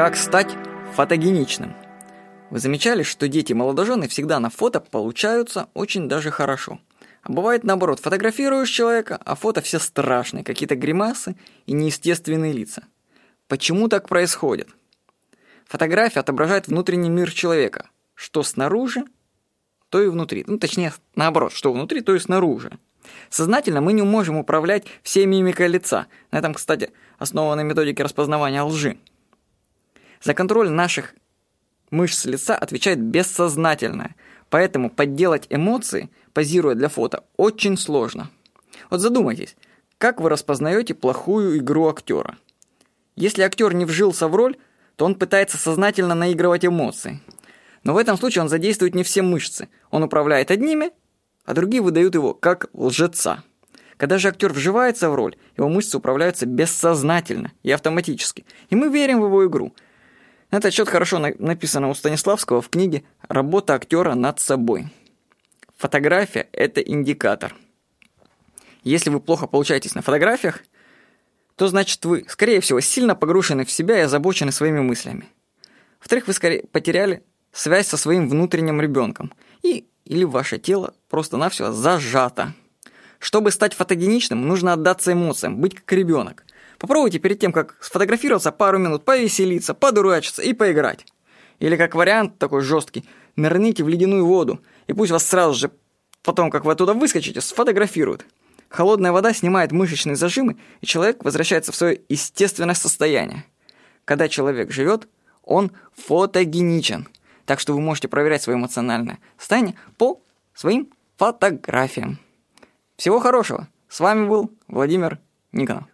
Как стать фотогеничным? Вы замечали, что дети молодожены всегда на фото получаются очень даже хорошо. А бывает наоборот, фотографируешь человека, а фото все страшные, какие-то гримасы и неестественные лица. Почему так происходит? Фотография отображает внутренний мир человека. Что снаружи, то и внутри. Ну, точнее, наоборот, что внутри, то и снаружи. Сознательно мы не можем управлять всей мимикой лица. На этом, кстати, основаны методики распознавания лжи. За контроль наших мышц лица отвечает бессознательное, поэтому подделать эмоции, позируя для фото, очень сложно. Вот задумайтесь, как вы распознаете плохую игру актера? Если актер не вжился в роль, то он пытается сознательно наигрывать эмоции. Но в этом случае он задействует не все мышцы. Он управляет одними, а другие выдают его как лжеца. Когда же актер вживается в роль, его мышцы управляются бессознательно и автоматически. И мы верим в его игру – этот счет хорошо написано у Станиславского в книге «Работа актера над собой». Фотография – это индикатор. Если вы плохо получаетесь на фотографиях, то значит вы, скорее всего, сильно погружены в себя и озабочены своими мыслями. Во-вторых, вы скорее потеряли связь со своим внутренним ребенком. И или ваше тело просто-навсего зажато. Чтобы стать фотогеничным, нужно отдаться эмоциям, быть как ребенок. Попробуйте перед тем, как сфотографироваться, пару минут повеселиться, подурачиться и поиграть. Или как вариант такой жесткий, нырните в ледяную воду, и пусть вас сразу же, потом как вы оттуда выскочите, сфотографируют. Холодная вода снимает мышечные зажимы, и человек возвращается в свое естественное состояние. Когда человек живет, он фотогеничен. Так что вы можете проверять свое эмоциональное состояние по своим фотографиям. Всего хорошего. С вами был Владимир Никонов.